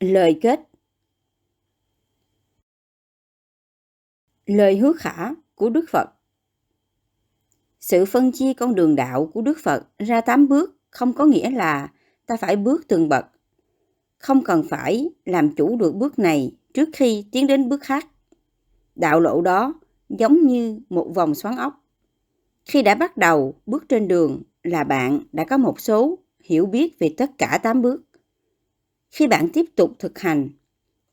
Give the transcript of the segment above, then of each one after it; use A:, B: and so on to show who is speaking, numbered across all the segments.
A: Lời kết Lời hứa khả của Đức Phật Sự phân chia con đường đạo của Đức Phật ra tám bước không có nghĩa là ta phải bước từng bậc. Không cần phải làm chủ được bước này trước khi tiến đến bước khác. Đạo lộ đó giống như một vòng xoắn ốc. Khi đã bắt đầu bước trên đường là bạn đã có một số hiểu biết về tất cả tám bước. Khi bạn tiếp tục thực hành,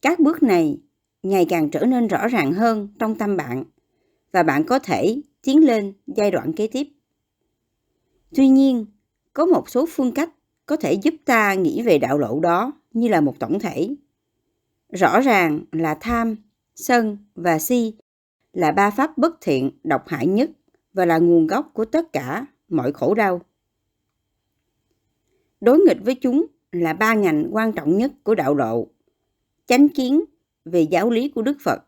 A: các bước này ngày càng trở nên rõ ràng hơn trong tâm bạn và bạn có thể tiến lên giai đoạn kế tiếp. Tuy nhiên, có một số phương cách có thể giúp ta nghĩ về đạo lộ đó như là một tổng thể. Rõ ràng là tham, sân và si là ba pháp bất thiện độc hại nhất và là nguồn gốc của tất cả mọi khổ đau. Đối nghịch với chúng là ba ngành quan trọng nhất của đạo lộ. Chánh kiến về giáo lý của Đức Phật,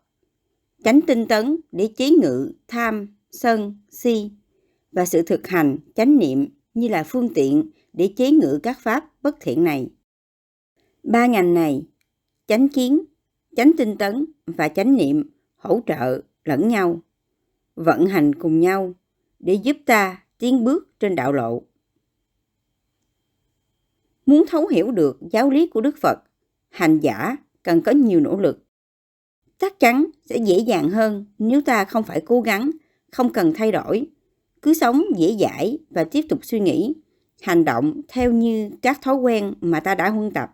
A: chánh tinh tấn để chế ngự tham, sân, si và sự thực hành chánh niệm như là phương tiện để chế ngự các pháp bất thiện này. Ba ngành này, chánh kiến, chánh tinh tấn và chánh niệm hỗ trợ lẫn nhau, vận hành cùng nhau để giúp ta tiến bước trên đạo lộ. Muốn thấu hiểu được giáo lý của Đức Phật, hành giả cần có nhiều nỗ lực. Chắc chắn sẽ dễ dàng hơn nếu ta không phải cố gắng, không cần thay đổi, cứ sống dễ dãi và tiếp tục suy nghĩ, hành động theo như các thói quen mà ta đã huân tập.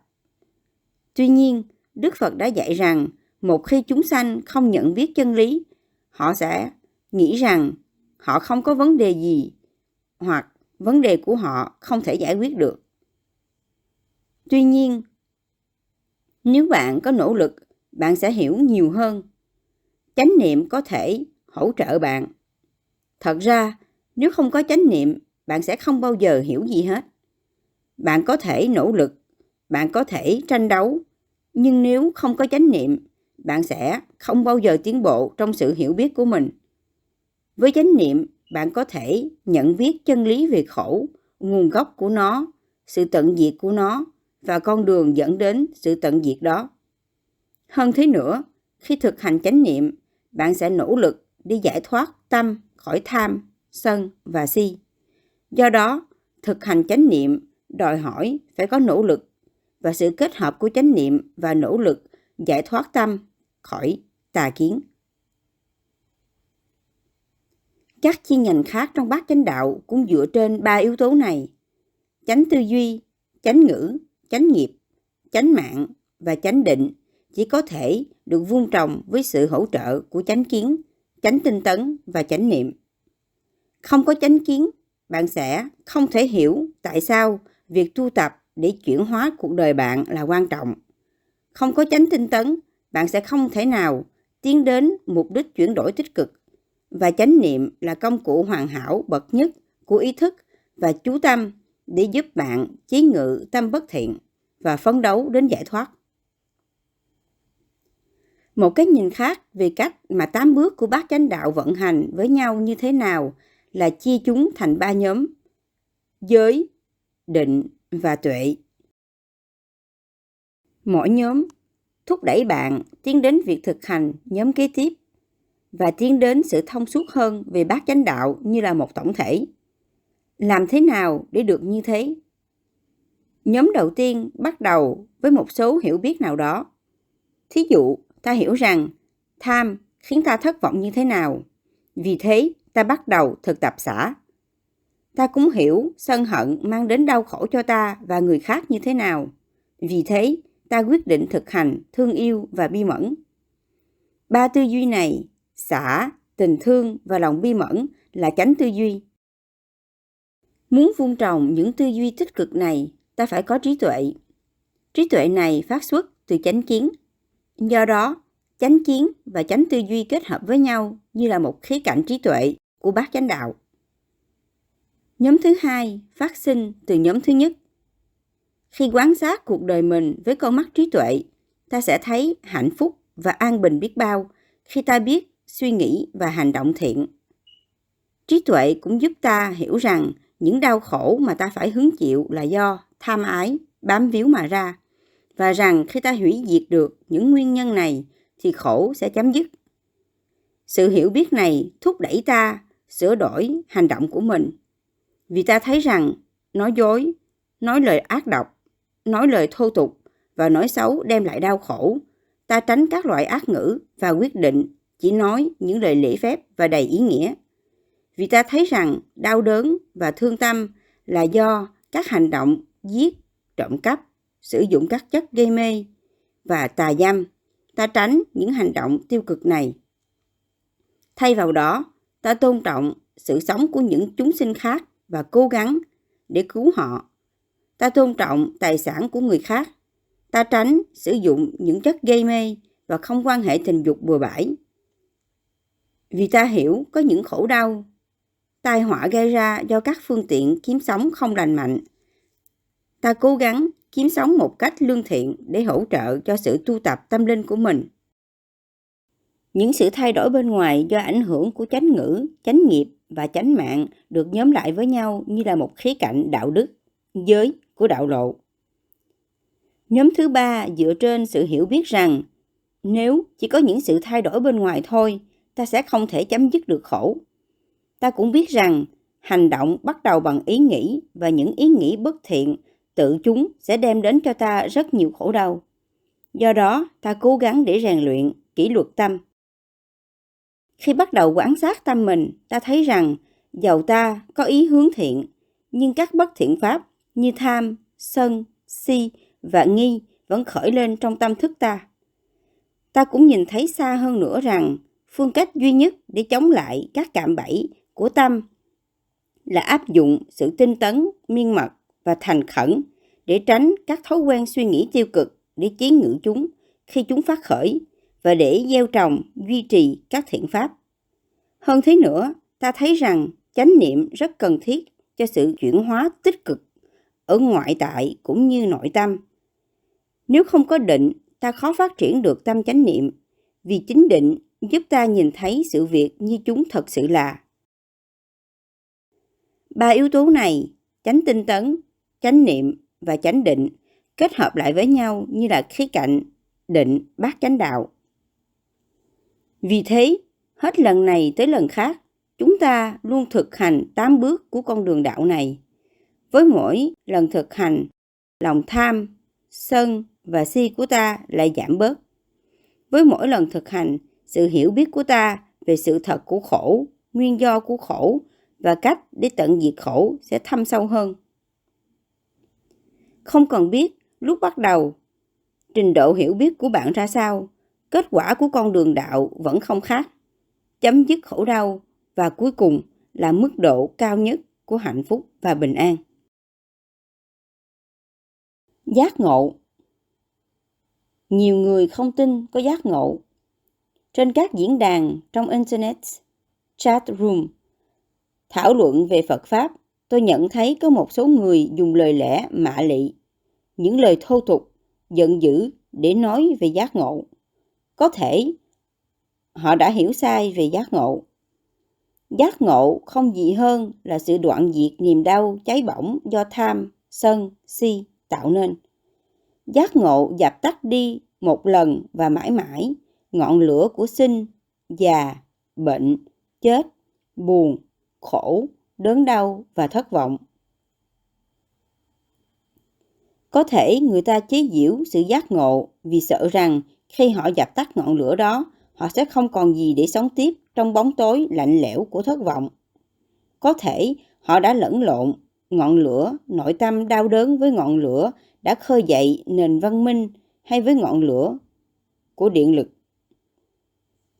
A: Tuy nhiên, Đức Phật đã dạy rằng một khi chúng sanh không nhận biết chân lý, họ sẽ nghĩ rằng họ không có vấn đề gì hoặc vấn đề của họ không thể giải quyết được. Tuy nhiên, nếu bạn có nỗ lực, bạn sẽ hiểu nhiều hơn. Chánh niệm có thể hỗ trợ bạn. Thật ra, nếu không có chánh niệm, bạn sẽ không bao giờ hiểu gì hết. Bạn có thể nỗ lực, bạn có thể tranh đấu, nhưng nếu không có chánh niệm, bạn sẽ không bao giờ tiến bộ trong sự hiểu biết của mình. Với chánh niệm, bạn có thể nhận biết chân lý về khổ, nguồn gốc của nó, sự tận diệt của nó và con đường dẫn đến sự tận diệt đó. Hơn thế nữa, khi thực hành chánh niệm, bạn sẽ nỗ lực đi giải thoát tâm khỏi tham, sân và si. Do đó, thực hành chánh niệm đòi hỏi phải có nỗ lực và sự kết hợp của chánh niệm và nỗ lực giải thoát tâm khỏi tà kiến. Các chi nhánh khác trong bát chánh đạo cũng dựa trên ba yếu tố này. Chánh tư duy, chánh ngữ, chánh nghiệp, chánh mạng và chánh định chỉ có thể được vuông trồng với sự hỗ trợ của chánh kiến, chánh tinh tấn và chánh niệm. Không có chánh kiến, bạn sẽ không thể hiểu tại sao việc tu tập để chuyển hóa cuộc đời bạn là quan trọng. Không có chánh tinh tấn, bạn sẽ không thể nào tiến đến mục đích chuyển đổi tích cực. Và chánh niệm là công cụ hoàn hảo bậc nhất của ý thức và chú tâm để giúp bạn chế ngự tâm bất thiện và phấn đấu đến giải thoát. Một cái nhìn khác về cách mà tám bước của bát chánh đạo vận hành với nhau như thế nào là chia chúng thành ba nhóm. Giới, định và tuệ. Mỗi nhóm thúc đẩy bạn tiến đến việc thực hành nhóm kế tiếp và tiến đến sự thông suốt hơn về bát chánh đạo như là một tổng thể. Làm thế nào để được như thế? Nhóm đầu tiên bắt đầu với một số hiểu biết nào đó. Thí dụ, ta hiểu rằng tham khiến ta thất vọng như thế nào. Vì thế, ta bắt đầu thực tập xả. Ta cũng hiểu sân hận mang đến đau khổ cho ta và người khác như thế nào. Vì thế, ta quyết định thực hành thương yêu và bi mẫn. Ba tư duy này, xả, tình thương và lòng bi mẫn là chánh tư duy. Muốn vun trồng những tư duy tích cực này, ta phải có trí tuệ. Trí tuệ này phát xuất từ chánh kiến. Do đó, chánh kiến và chánh tư duy kết hợp với nhau như là một khía cạnh trí tuệ của bác chánh đạo. Nhóm thứ hai phát sinh từ nhóm thứ nhất. Khi quan sát cuộc đời mình với con mắt trí tuệ, ta sẽ thấy hạnh phúc và an bình biết bao khi ta biết suy nghĩ và hành động thiện. Trí tuệ cũng giúp ta hiểu rằng những đau khổ mà ta phải hứng chịu là do tham ái, bám víu mà ra và rằng khi ta hủy diệt được những nguyên nhân này thì khổ sẽ chấm dứt. Sự hiểu biết này thúc đẩy ta sửa đổi hành động của mình. Vì ta thấy rằng nói dối, nói lời ác độc, nói lời thô tục và nói xấu đem lại đau khổ. Ta tránh các loại ác ngữ và quyết định chỉ nói những lời lễ phép và đầy ý nghĩa. Vì ta thấy rằng đau đớn và thương tâm là do các hành động giết, trộm cắp, sử dụng các chất gây mê và tà dâm. Ta tránh những hành động tiêu cực này. Thay vào đó, ta tôn trọng sự sống của những chúng sinh khác và cố gắng để cứu họ. Ta tôn trọng tài sản của người khác. Ta tránh sử dụng những chất gây mê và không quan hệ tình dục bừa bãi. Vì ta hiểu có những khổ đau, tai họa gây ra do các phương tiện kiếm sống không lành mạnh. Ta cố gắng kiếm sống một cách lương thiện để hỗ trợ cho sự tu tập tâm linh của mình. Những sự thay đổi bên ngoài do ảnh hưởng của chánh ngữ, chánh nghiệp và chánh mạng được nhóm lại với nhau như là một khía cạnh đạo đức, giới của đạo lộ. Nhóm thứ ba dựa trên sự hiểu biết rằng nếu chỉ có những sự thay đổi bên ngoài thôi, ta sẽ không thể chấm dứt được khổ. Ta cũng biết rằng hành động bắt đầu bằng ý nghĩ và những ý nghĩ bất thiện tự chúng sẽ đem đến cho ta rất nhiều khổ đau. Do đó, ta cố gắng để rèn luyện kỷ luật tâm. Khi bắt đầu quan sát tâm mình, ta thấy rằng dầu ta có ý hướng thiện, nhưng các bất thiện pháp như tham, sân, si và nghi vẫn khởi lên trong tâm thức ta. Ta cũng nhìn thấy xa hơn nữa rằng phương cách duy nhất để chống lại các cạm bẫy của tâm là áp dụng sự tinh tấn, miên mật và thành khẩn để tránh các thói quen suy nghĩ tiêu cực để chế ngự chúng khi chúng phát khởi và để gieo trồng, duy trì các thiện pháp. Hơn thế nữa, ta thấy rằng chánh niệm rất cần thiết cho sự chuyển hóa tích cực ở ngoại tại cũng như nội tâm. Nếu không có định, ta khó phát triển được tâm chánh niệm, vì chính định giúp ta nhìn thấy sự việc như chúng thật sự là. Ba yếu tố này, chánh tinh tấn, chánh niệm và chánh định, kết hợp lại với nhau như là khí cạnh định bát chánh đạo. Vì thế, hết lần này tới lần khác, chúng ta luôn thực hành tám bước của con đường đạo này. Với mỗi lần thực hành, lòng tham, sân và si của ta lại giảm bớt. Với mỗi lần thực hành, sự hiểu biết của ta về sự thật của khổ, nguyên do của khổ và cách để tận diệt khổ sẽ thâm sâu hơn. Không cần biết lúc bắt đầu, trình độ hiểu biết của bạn ra sao, kết quả của con đường đạo vẫn không khác. Chấm dứt khổ đau và cuối cùng là mức độ cao nhất của hạnh phúc và bình an. Giác ngộ Nhiều người không tin có giác ngộ. Trên các diễn đàn trong Internet, chat room, thảo luận về Phật Pháp, tôi nhận thấy có một số người dùng lời lẽ mạ lị, những lời thô tục, giận dữ để nói về giác ngộ. Có thể họ đã hiểu sai về giác ngộ. Giác ngộ không gì hơn là sự đoạn diệt niềm đau cháy bỏng do tham, sân, si tạo nên. Giác ngộ dập tắt đi một lần và mãi mãi ngọn lửa của sinh, già, bệnh, chết, buồn, khổ, đớn đau và thất vọng. Có thể người ta chế giễu sự giác ngộ vì sợ rằng khi họ dập tắt ngọn lửa đó, họ sẽ không còn gì để sống tiếp trong bóng tối lạnh lẽo của thất vọng. Có thể họ đã lẫn lộn ngọn lửa nội tâm đau đớn với ngọn lửa đã khơi dậy nền văn minh hay với ngọn lửa của điện lực.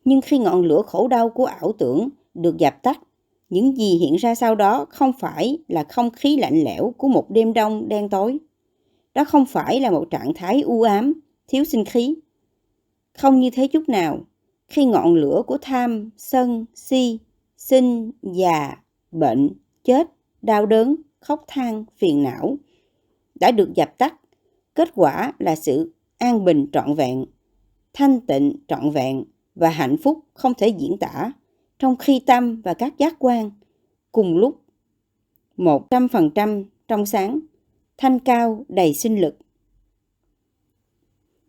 A: Nhưng khi ngọn lửa khổ đau của ảo tưởng được dập tắt, những gì hiện ra sau đó không phải là không khí lạnh lẽo của một đêm đông đen tối. Đó không phải là một trạng thái u ám, thiếu sinh khí. Không như thế chút nào, khi ngọn lửa của tham, sân, si, sinh, già, bệnh, chết, đau đớn, khóc than, phiền não đã được dập tắt, kết quả là sự an bình trọn vẹn, thanh tịnh trọn vẹn và hạnh phúc không thể diễn tả trong khi tâm và các giác quan cùng lúc một trăm phần trăm trong sáng, thanh cao đầy sinh lực.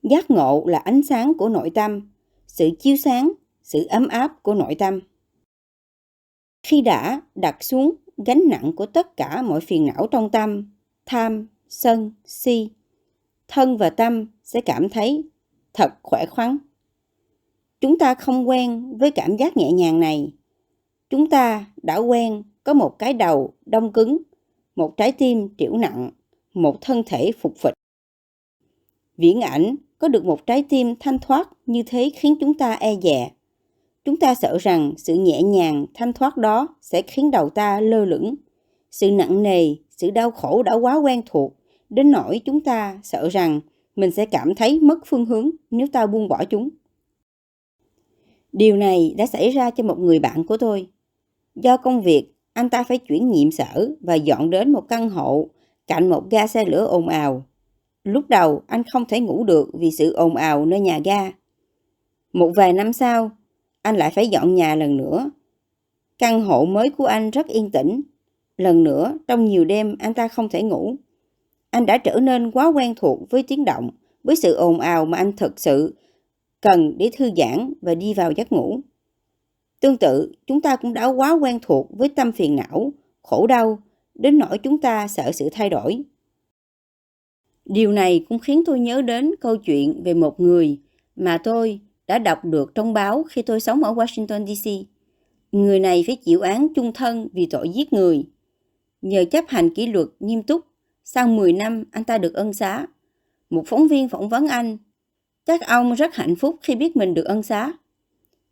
A: Giác ngộ là ánh sáng của nội tâm, sự chiếu sáng, sự ấm áp của nội tâm. Khi đã đặt xuống gánh nặng của tất cả mọi phiền não trong tâm, tham, sân, si, thân và tâm sẽ cảm thấy thật khỏe khoắn. Chúng ta không quen với cảm giác nhẹ nhàng này. Chúng ta đã quen có một cái đầu đông cứng, một trái tim triểu nặng, một thân thể phục phịch. Viễn ảnh có được một trái tim thanh thoát như thế khiến chúng ta e dè. Chúng ta sợ rằng sự nhẹ nhàng, thanh thoát đó sẽ khiến đầu ta lơ lửng. Sự nặng nề, sự đau khổ đã quá quen thuộc, đến nỗi chúng ta sợ rằng mình sẽ cảm thấy mất phương hướng nếu ta buông bỏ chúng. Điều này đã xảy ra cho một người bạn của tôi. Do công việc, anh ta phải chuyển nhiệm sở và dọn đến một căn hộ cạnh một ga xe lửa ồn ào. Lúc đầu anh không thể ngủ được vì sự ồn ào nơi nhà ga. Một vài năm sau, anh lại phải dọn nhà lần nữa. Căn hộ mới của anh rất yên tĩnh. Lần nữa, trong nhiều đêm anh ta không thể ngủ. Anh đã trở nên quá quen thuộc với tiếng động, với sự ồn ào mà anh thực sự cần để thư giãn và đi vào giấc ngủ. Tương tự, chúng ta cũng đã quá quen thuộc với tâm phiền não, khổ đau, đến nỗi chúng ta sợ sự thay đổi. Điều này cũng khiến tôi nhớ đến câu chuyện về một người mà tôi đã đọc được trong báo khi tôi sống ở Washington DC. Người này phải chịu án chung thân vì tội giết người. Nhờ chấp hành kỷ luật nghiêm túc, sau 10 năm anh ta được ân xá. Một phóng viên phỏng vấn anh. Chắc ông rất hạnh phúc khi biết mình được ân xá.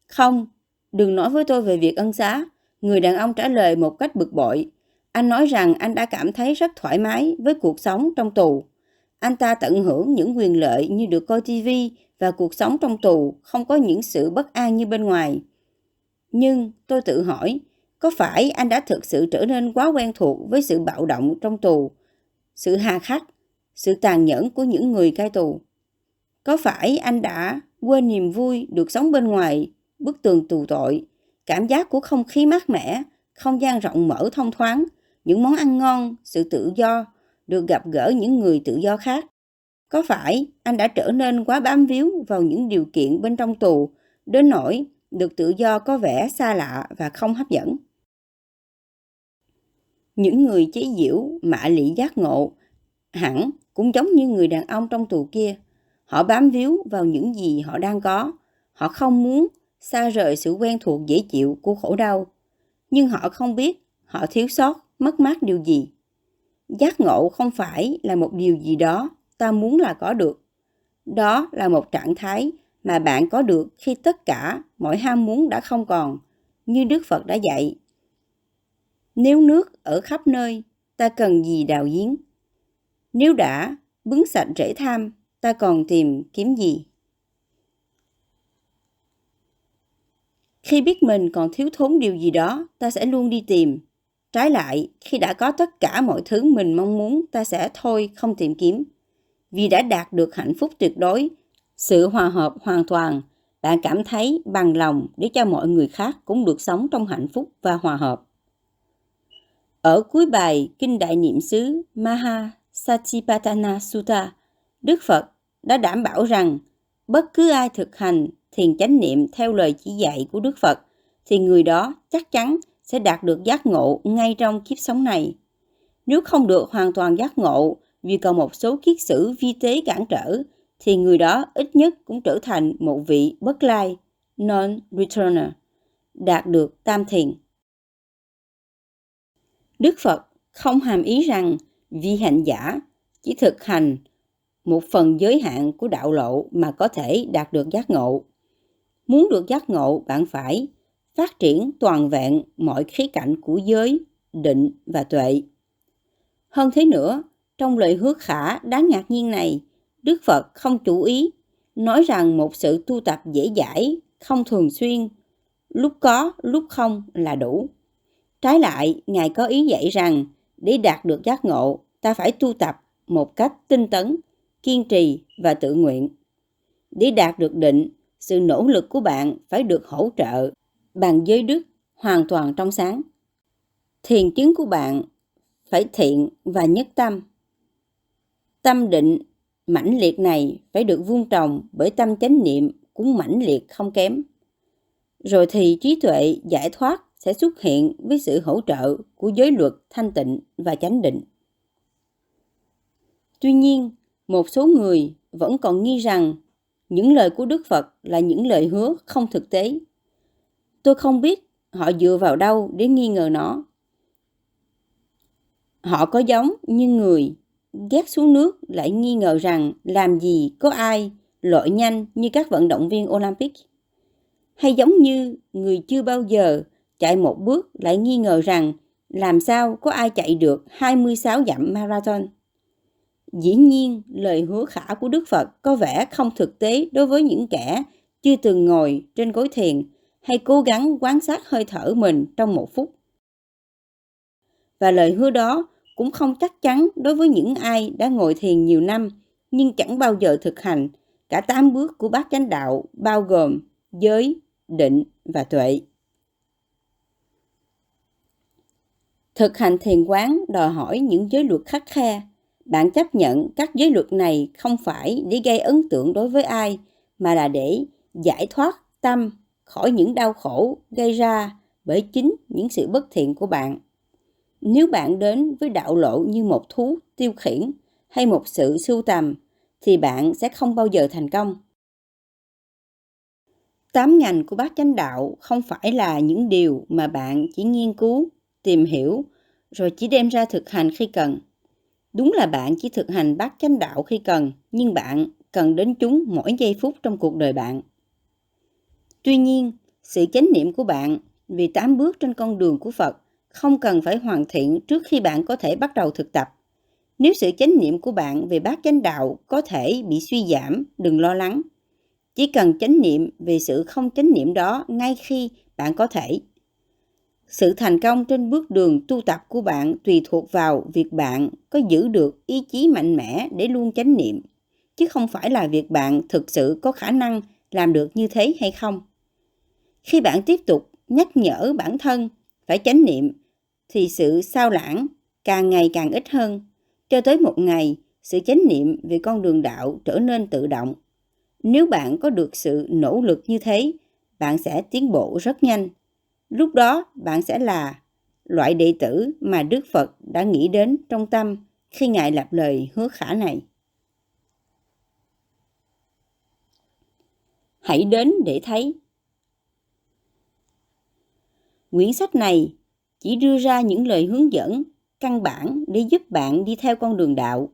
A: Không, đừng nói với tôi về việc ân xá. Người đàn ông trả lời một cách bực bội. Anh nói rằng anh đã cảm thấy rất thoải mái với cuộc sống trong tù. Anh ta tận hưởng những quyền lợi như được coi TV và cuộc sống trong tù không có những sự bất an như bên ngoài. Nhưng tôi tự hỏi, có phải anh đã thực sự trở nên quá quen thuộc với sự bạo động trong tù, sự hà khắc, sự tàn nhẫn của những người cai tù? Có phải anh đã quên niềm vui được sống bên ngoài bức tường tù tội, cảm giác của không khí mát mẻ, không gian rộng mở thông thoáng, những món ăn ngon, sự tự do, được gặp gỡ những người tự do khác? Có phải anh đã trở nên quá bám víu vào những điều kiện bên trong tù, đến nỗi được tự do có vẻ xa lạ và không hấp dẫn? Những người chế giễu mạ lị giác ngộ hẳn cũng giống như người đàn ông trong tù kia. Họ bám víu vào những gì họ đang có. Họ không muốn xa rời sự quen thuộc dễ chịu của khổ đau. Nhưng họ không biết họ thiếu sót, mất mát điều gì. Giác ngộ không phải là một điều gì đó ta muốn là có được. Đó là một trạng thái mà bạn có được khi tất cả mọi ham muốn đã không còn, như Đức Phật đã dạy. Nếu nước ở khắp nơi, ta cần gì đào giếng? Nếu đã bứng sạch rễ tham, ta còn tìm kiếm gì? Khi biết mình còn thiếu thốn điều gì đó, ta sẽ luôn đi tìm. Trái lại, khi đã có tất cả mọi thứ mình mong muốn, ta sẽ thôi không tìm kiếm vì đã đạt được hạnh phúc tuyệt đối, sự hòa hợp hoàn toàn, bạn cảm thấy bằng lòng để cho mọi người khác cũng được sống trong hạnh phúc và hòa hợp. Ở cuối bài Kinh Đại Niệm xứ Maha Satipatthana Sutta, Đức Phật đã đảm bảo rằng bất cứ ai thực hành thiền chánh niệm theo lời chỉ dạy của Đức Phật thì người đó chắc chắn sẽ đạt được giác ngộ ngay trong kiếp sống này. Nếu không được hoàn toàn giác ngộ vì còn một số kiết sử vi tế cản trở, thì người đó ít nhất cũng trở thành một vị bất lai, non-returner, đạt được tam thiền. Đức Phật không hàm ý rằng vi hành giả chỉ thực hành một phần giới hạn của đạo lộ mà có thể đạt được giác ngộ. Muốn được giác ngộ, bạn phải phát triển toàn vẹn mọi khía cạnh của giới, định và tuệ. Hơn thế nữa, trong lời hứa khả đáng ngạc nhiên này, Đức Phật không chủ ý nói rằng một sự tu tập dễ dãi, không thường xuyên, lúc có, lúc không là đủ. Trái lại, Ngài có ý dạy rằng để đạt được giác ngộ, ta phải tu tập một cách tinh tấn, kiên trì và tự nguyện. Để đạt được định, sự nỗ lực của bạn phải được hỗ trợ bằng giới đức hoàn toàn trong sáng. Thiền chứng của bạn phải thiện và nhất tâm tâm định mãnh liệt này phải được vun trồng bởi tâm chánh niệm cũng mãnh liệt không kém. Rồi thì trí tuệ giải thoát sẽ xuất hiện với sự hỗ trợ của giới luật thanh tịnh và chánh định. Tuy nhiên, một số người vẫn còn nghi rằng những lời của Đức Phật là những lời hứa không thực tế. Tôi không biết họ dựa vào đâu để nghi ngờ nó. Họ có giống như người ghét xuống nước lại nghi ngờ rằng làm gì có ai lội nhanh như các vận động viên Olympic. Hay giống như người chưa bao giờ chạy một bước lại nghi ngờ rằng làm sao có ai chạy được 26 dặm marathon. Dĩ nhiên, lời hứa khả của Đức Phật có vẻ không thực tế đối với những kẻ chưa từng ngồi trên gối thiền hay cố gắng quan sát hơi thở mình trong một phút. Và lời hứa đó cũng không chắc chắn đối với những ai đã ngồi thiền nhiều năm nhưng chẳng bao giờ thực hành cả tám bước của bát chánh đạo bao gồm giới, định và tuệ. Thực hành thiền quán đòi hỏi những giới luật khắc khe. Bạn chấp nhận các giới luật này không phải để gây ấn tượng đối với ai, mà là để giải thoát tâm khỏi những đau khổ gây ra bởi chính những sự bất thiện của bạn. Nếu bạn đến với đạo lộ như một thú tiêu khiển hay một sự sưu tầm, thì bạn sẽ không bao giờ thành công. Tám ngành của bát chánh đạo không phải là những điều mà bạn chỉ nghiên cứu, tìm hiểu, rồi chỉ đem ra thực hành khi cần. Đúng là bạn chỉ thực hành bát chánh đạo khi cần, nhưng bạn cần đến chúng mỗi giây phút trong cuộc đời bạn. Tuy nhiên, sự chánh niệm của bạn vì tám bước trên con đường của Phật không cần phải hoàn thiện trước khi bạn có thể bắt đầu thực tập. Nếu sự chánh niệm của bạn về bát chánh đạo có thể bị suy giảm, đừng lo lắng. Chỉ cần chánh niệm về sự không chánh niệm đó ngay khi bạn có thể. Sự thành công trên bước đường tu tập của bạn tùy thuộc vào việc bạn có giữ được ý chí mạnh mẽ để luôn chánh niệm, chứ không phải là việc bạn thực sự có khả năng làm được như thế hay không. Khi bạn tiếp tục nhắc nhở bản thân phải chánh niệm thì sự sao lãng càng ngày càng ít hơn, cho tới một ngày sự chánh niệm về con đường đạo trở nên tự động. Nếu bạn có được sự nỗ lực như thế, bạn sẽ tiến bộ rất nhanh. Lúc đó bạn sẽ là loại đệ tử mà Đức Phật đã nghĩ đến trong tâm khi Ngài lập lời hứa khả này. Hãy đến để thấy. Quyển sách này chỉ đưa ra những lời hướng dẫn căn bản để giúp bạn đi theo con đường đạo.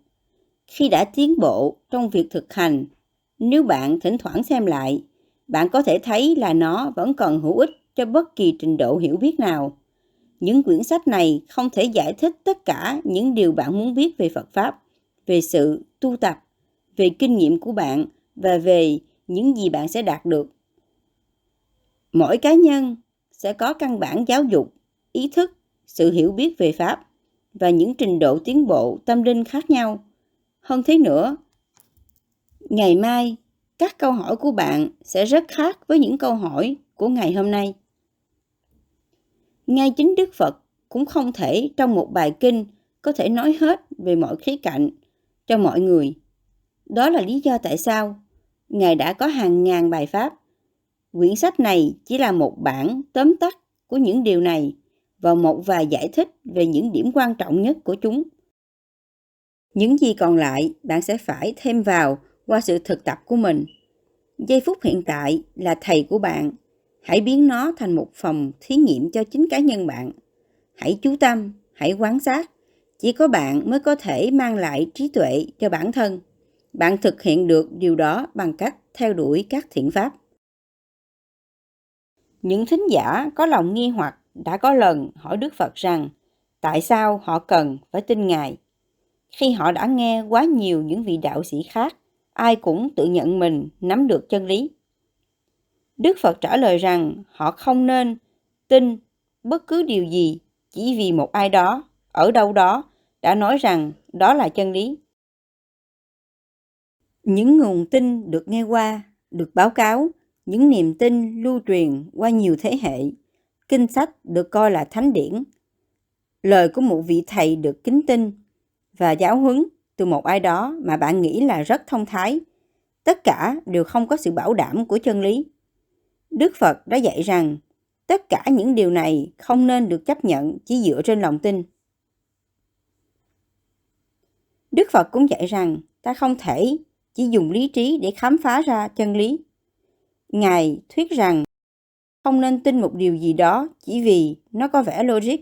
A: Khi đã tiến bộ trong việc thực hành, nếu bạn thỉnh thoảng xem lại, bạn có thể thấy là nó vẫn còn hữu ích cho bất kỳ trình độ hiểu biết nào. Những quyển sách này không thể giải thích tất cả những điều bạn muốn biết về Phật Pháp, về sự tu tập, về kinh nghiệm của bạn và về những gì bạn sẽ đạt được. Mỗi cá nhân sẽ có căn bản giáo dục ý thức, sự hiểu biết về Pháp và những trình độ tiến bộ tâm linh khác nhau. Hơn thế nữa, ngày mai các câu hỏi của bạn sẽ rất khác với những câu hỏi của ngày hôm nay. Ngay chính Đức Phật cũng không thể trong một bài kinh có thể nói hết về mọi khía cạnh cho mọi người. Đó là lý do tại sao Ngài đã có hàng ngàn bài pháp. Quyển sách này chỉ là một bản tóm tắt của những điều này và một vài giải thích về những điểm quan trọng nhất của chúng. Những gì còn lại bạn sẽ phải thêm vào qua sự thực tập của mình. Giây phút hiện tại là thầy của bạn. Hãy biến nó thành một phòng thí nghiệm cho chính cá nhân bạn. Hãy chú tâm, hãy quan sát. Chỉ có bạn mới có thể mang lại trí tuệ cho bản thân. Bạn thực hiện được điều đó bằng cách theo đuổi các thiện pháp. Những thính giả có lòng nghi hoặc đã có lần hỏi Đức Phật rằng tại sao họ cần phải tin Ngài. Khi họ đã nghe quá nhiều những vị đạo sĩ khác, ai cũng tự nhận mình nắm được chân lý. Đức Phật trả lời rằng họ không nên tin bất cứ điều gì chỉ vì một ai đó, ở đâu đó, đã nói rằng đó là chân lý. Những nguồn tin được nghe qua, được báo cáo, những niềm tin lưu truyền qua nhiều thế hệ kinh sách được coi là thánh điển. Lời của một vị thầy được kính tin và giáo huấn từ một ai đó mà bạn nghĩ là rất thông thái. Tất cả đều không có sự bảo đảm của chân lý. Đức Phật đã dạy rằng, tất cả những điều này không nên được chấp nhận chỉ dựa trên lòng tin. Đức Phật cũng dạy rằng, ta không thể chỉ dùng lý trí để khám phá ra chân lý. Ngài thuyết rằng, không nên tin một điều gì đó chỉ vì nó có vẻ logic,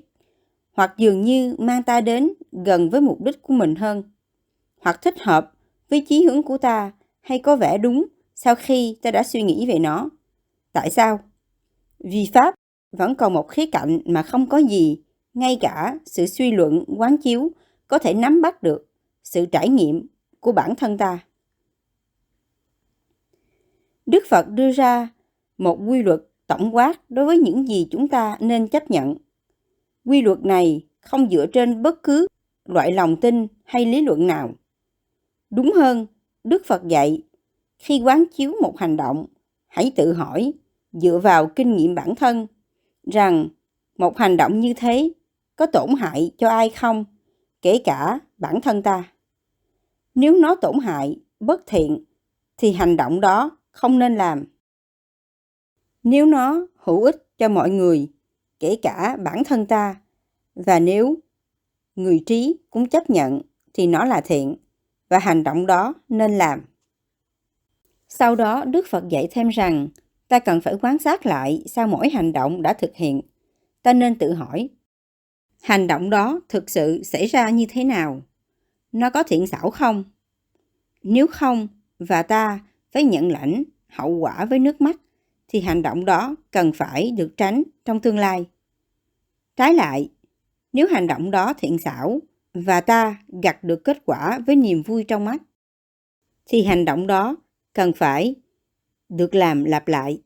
A: hoặc dường như mang ta đến gần với mục đích của mình hơn, hoặc thích hợp với chí hướng của ta hay có vẻ đúng sau khi ta đã suy nghĩ về nó. Tại sao? Vì Pháp vẫn còn một khía cạnh mà không có gì, ngay cả sự suy luận, quán chiếu có thể nắm bắt được sự trải nghiệm của bản thân ta. Đức Phật đưa ra một quy luật tổng quát đối với những gì chúng ta nên chấp nhận. Quy luật này không dựa trên bất cứ loại lòng tin hay lý luận nào. Đúng hơn, Đức Phật dạy, khi quán chiếu một hành động, hãy tự hỏi, dựa vào kinh nghiệm bản thân, rằng một hành động như thế có tổn hại cho ai không, kể cả bản thân ta. Nếu nó tổn hại, bất thiện, thì hành động đó không nên làm. Nếu nó hữu ích cho mọi người, kể cả bản thân ta, và nếu người trí cũng chấp nhận thì nó là thiện và hành động đó nên làm. Sau đó, Đức Phật dạy thêm rằng ta cần phải quan sát lại sau mỗi hành động đã thực hiện. Ta nên tự hỏi, hành động đó thực sự xảy ra như thế nào? Nó có thiện xảo không? Nếu không, và ta phải nhận lãnh hậu quả với nước mắt, thì hành động đó cần phải được tránh trong tương lai. Trái lại, nếu hành động đó thiện xảo và ta gặt được kết quả với niềm vui trong mắt, thì hành động đó cần phải được làm lặp lại.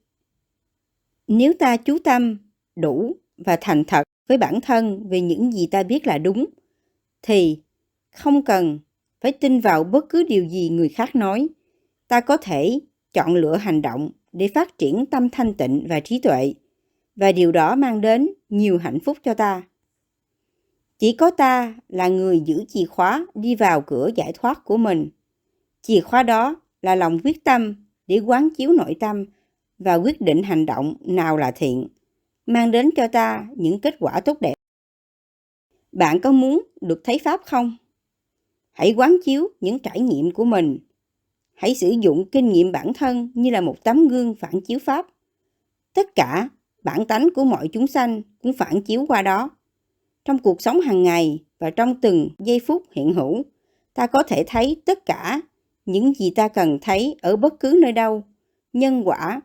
A: Nếu ta chú tâm đủ và thành thật với bản thân về những gì ta biết là đúng, thì không cần phải tin vào bất cứ điều gì người khác nói. Ta có thể chọn lựa hành động để phát triển tâm thanh tịnh và trí tuệ, và điều đó mang đến nhiều hạnh phúc cho ta. Chỉ có ta là người giữ chìa khóa đi vào cửa giải thoát của mình. Chìa khóa đó là lòng quyết tâm để quán chiếu nội tâm và quyết định hành động nào là thiện, mang đến cho ta những kết quả tốt đẹp. Bạn có muốn được thấy Pháp không? Hãy quán chiếu những trải nghiệm của mình. Hãy sử dụng kinh nghiệm bản thân như là một tấm gương phản chiếu Pháp. Tất cả bản tánh của mọi chúng sanh cũng phản chiếu qua đó. Trong cuộc sống hàng ngày và trong từng giây phút hiện hữu, ta có thể thấy tất cả những gì ta cần thấy ở bất cứ nơi đâu. Nhân quả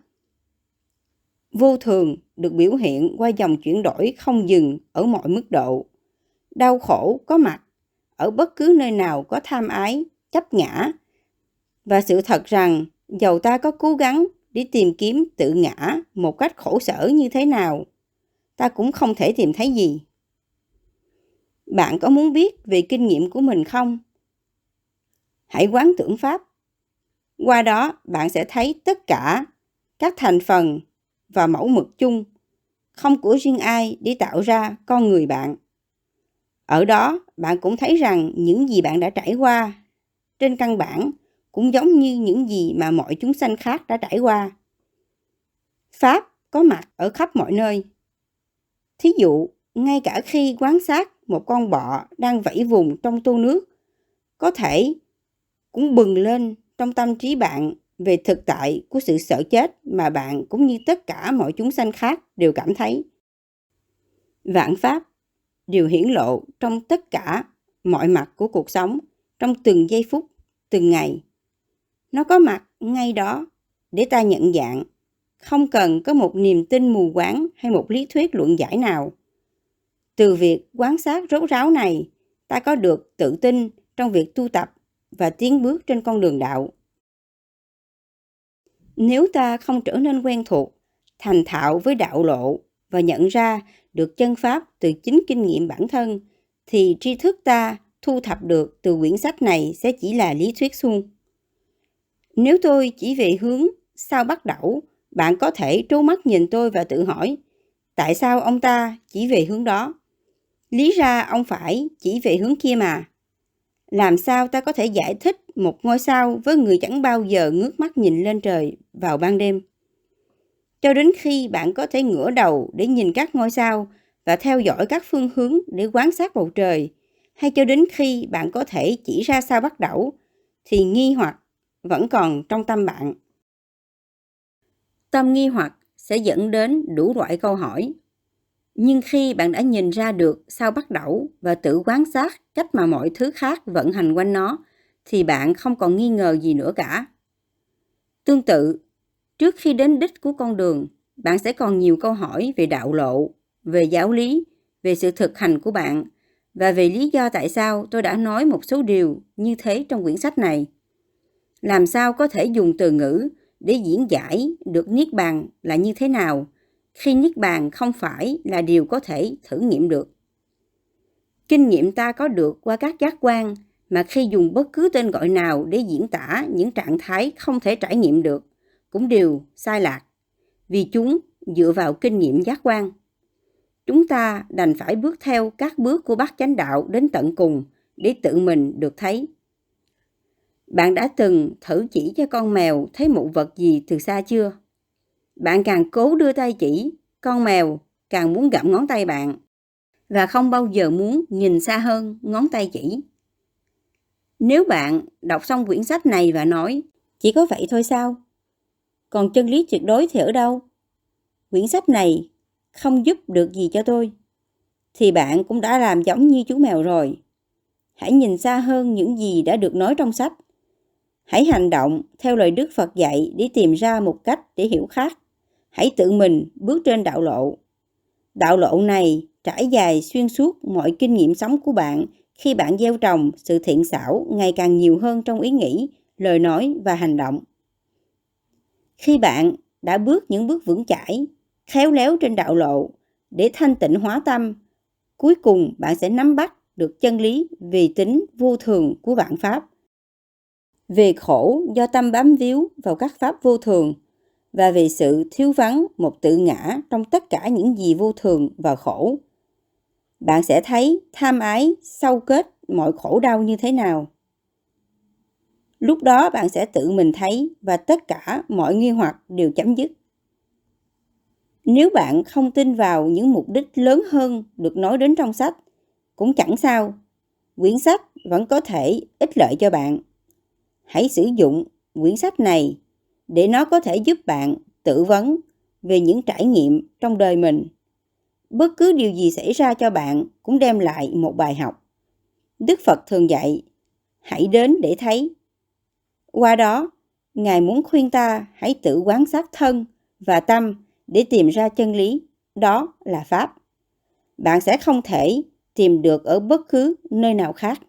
A: vô thường được biểu hiện qua dòng chuyển đổi không dừng ở mọi mức độ. Đau khổ có mặt ở bất cứ nơi nào có tham ái, chấp ngã. Và sự thật rằng, dầu ta có cố gắng để tìm kiếm tự ngã một cách khổ sở như thế nào, ta cũng không thể tìm thấy gì. Bạn có muốn biết về kinh nghiệm của mình không? Hãy quán tưởng Pháp. Qua đó, bạn sẽ thấy tất cả các thành phần và mẫu mực chung, không của riêng ai để tạo ra con người bạn. Ở đó, bạn cũng thấy rằng những gì bạn đã trải qua trên căn bản cũng giống như những gì mà mọi chúng sanh khác đã trải qua. Pháp có mặt ở khắp mọi nơi. Thí dụ, ngay cả khi quan sát một con bọ đang vẫy vùng trong tô nước, có thể cũng bừng lên trong tâm trí bạn về thực tại của sự sợ chết mà bạn cũng như tất cả mọi chúng sanh khác đều cảm thấy. Vạn Pháp đều hiển lộ trong tất cả mọi mặt của cuộc sống, trong từng giây phút, từng ngày. Nó có mặt ngay đó để ta nhận dạng, không cần có một niềm tin mù quáng hay một lý thuyết luận giải nào. Từ việc quan sát rốt ráo này, ta có được tự tin trong việc tu tập và tiến bước trên con đường đạo. Nếu ta không trở nên quen thuộc, thành thạo với đạo lộ và nhận ra được chân pháp từ chính kinh nghiệm bản thân, thì tri thức ta thu thập được từ quyển sách này sẽ chỉ là lý thuyết suông. Nếu tôi chỉ về hướng sao bắt đầu, bạn có thể trố mắt nhìn tôi và tự hỏi, tại sao ông ta chỉ về hướng đó? Lý ra ông phải chỉ về hướng kia mà. Làm sao ta có thể giải thích một ngôi sao với người chẳng bao giờ ngước mắt nhìn lên trời vào ban đêm? Cho đến khi bạn có thể ngửa đầu để nhìn các ngôi sao và theo dõi các phương hướng để quan sát bầu trời, hay cho đến khi bạn có thể chỉ ra sao bắt đầu, thì nghi hoặc vẫn còn trong tâm bạn. Tâm nghi hoặc sẽ dẫn đến đủ loại câu hỏi. Nhưng khi bạn đã nhìn ra được sao bắt đầu và tự quan sát cách mà mọi thứ khác vận hành quanh nó, thì bạn không còn nghi ngờ gì nữa cả. Tương tự, trước khi đến đích của con đường, bạn sẽ còn nhiều câu hỏi về đạo lộ, về giáo lý, về sự thực hành của bạn và về lý do tại sao tôi đã nói một số điều như thế trong quyển sách này. Làm sao có thể dùng từ ngữ để diễn giải được niết bàn là như thế nào khi niết bàn không phải là điều có thể thử nghiệm được. Kinh nghiệm ta có được qua các giác quan, mà khi dùng bất cứ tên gọi nào để diễn tả những trạng thái không thể trải nghiệm được, cũng đều sai lạc, vì chúng dựa vào kinh nghiệm giác quan. Chúng ta đành phải bước theo các bước của bác chánh đạo đến tận cùng để tự mình được thấy. Bạn đã từng thử chỉ cho con mèo thấy một vật gì từ xa chưa? Bạn càng cố đưa tay chỉ, con mèo càng muốn gặm ngón tay bạn và không bao giờ muốn nhìn xa hơn ngón tay chỉ. Nếu bạn đọc xong quyển sách này và nói chỉ có vậy thôi sao? Còn chân lý tuyệt đối thì ở đâu? Quyển sách này không giúp được gì cho tôi. Thì bạn cũng đã làm giống như chú mèo rồi. Hãy nhìn xa hơn những gì đã được nói trong sách. Hãy hành động theo lời Đức Phật dạy để tìm ra một cách để hiểu khác. Hãy tự mình bước trên đạo lộ. Đạo lộ này trải dài xuyên suốt mọi kinh nghiệm sống của bạn khi bạn gieo trồng sự thiện xảo ngày càng nhiều hơn trong ý nghĩ, lời nói và hành động. Khi bạn đã bước những bước vững chãi, khéo léo trên đạo lộ để thanh tịnh hóa tâm, cuối cùng bạn sẽ nắm bắt được chân lý về tính vô thường của vạn pháp. Về khổ do tâm bám víu vào các pháp vô thường và về sự thiếu vắng một tự ngã trong tất cả những gì vô thường và khổ. Bạn sẽ thấy tham ái sâu kết mọi khổ đau như thế nào. Lúc đó bạn sẽ tự mình thấy và tất cả mọi nghi hoặc đều chấm dứt. Nếu bạn không tin vào những mục đích lớn hơn được nói đến trong sách, cũng chẳng sao. Quyển sách vẫn có thể ích lợi cho bạn. Hãy sử dụng quyển sách này để nó có thể giúp bạn tự vấn về những trải nghiệm trong đời mình. Bất cứ điều gì xảy ra cho bạn cũng đem lại một bài học. Đức Phật thường dạy, hãy đến để thấy. Qua đó, Ngài muốn khuyên ta hãy tự quán sát thân và tâm để tìm ra chân lý, đó là Pháp. Bạn sẽ không thể tìm được ở bất cứ nơi nào khác.